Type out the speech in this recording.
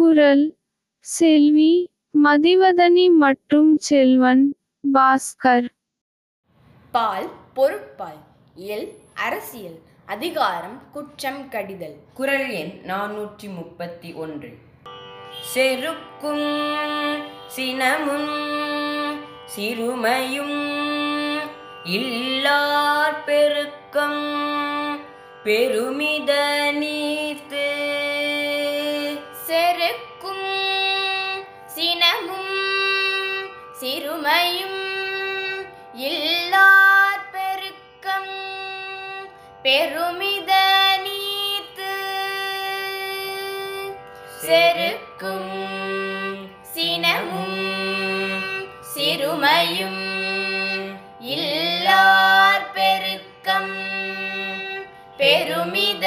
குரல் செல்வி மதிவதனி மற்றும் செல்வன் பாஸ்கர். பால் பொருட்பால் இயல் அரசியல். அதிகாரம் குற்றம் கடிதல். குரல் எண் நானூற்றி முப்பத்தி ஒன்று. செருக்கும் சினமும் சிறுமையும் இல்லார் பெருக்கம் பெருமிதனி செருக்கும் சினமும் சிறுமையும் இல்லார் பெருக்கம். பெருமித நீத்து செருக்கும் சினமும் சிறுமையும் இல்லார் பெருக்கம். பெருமித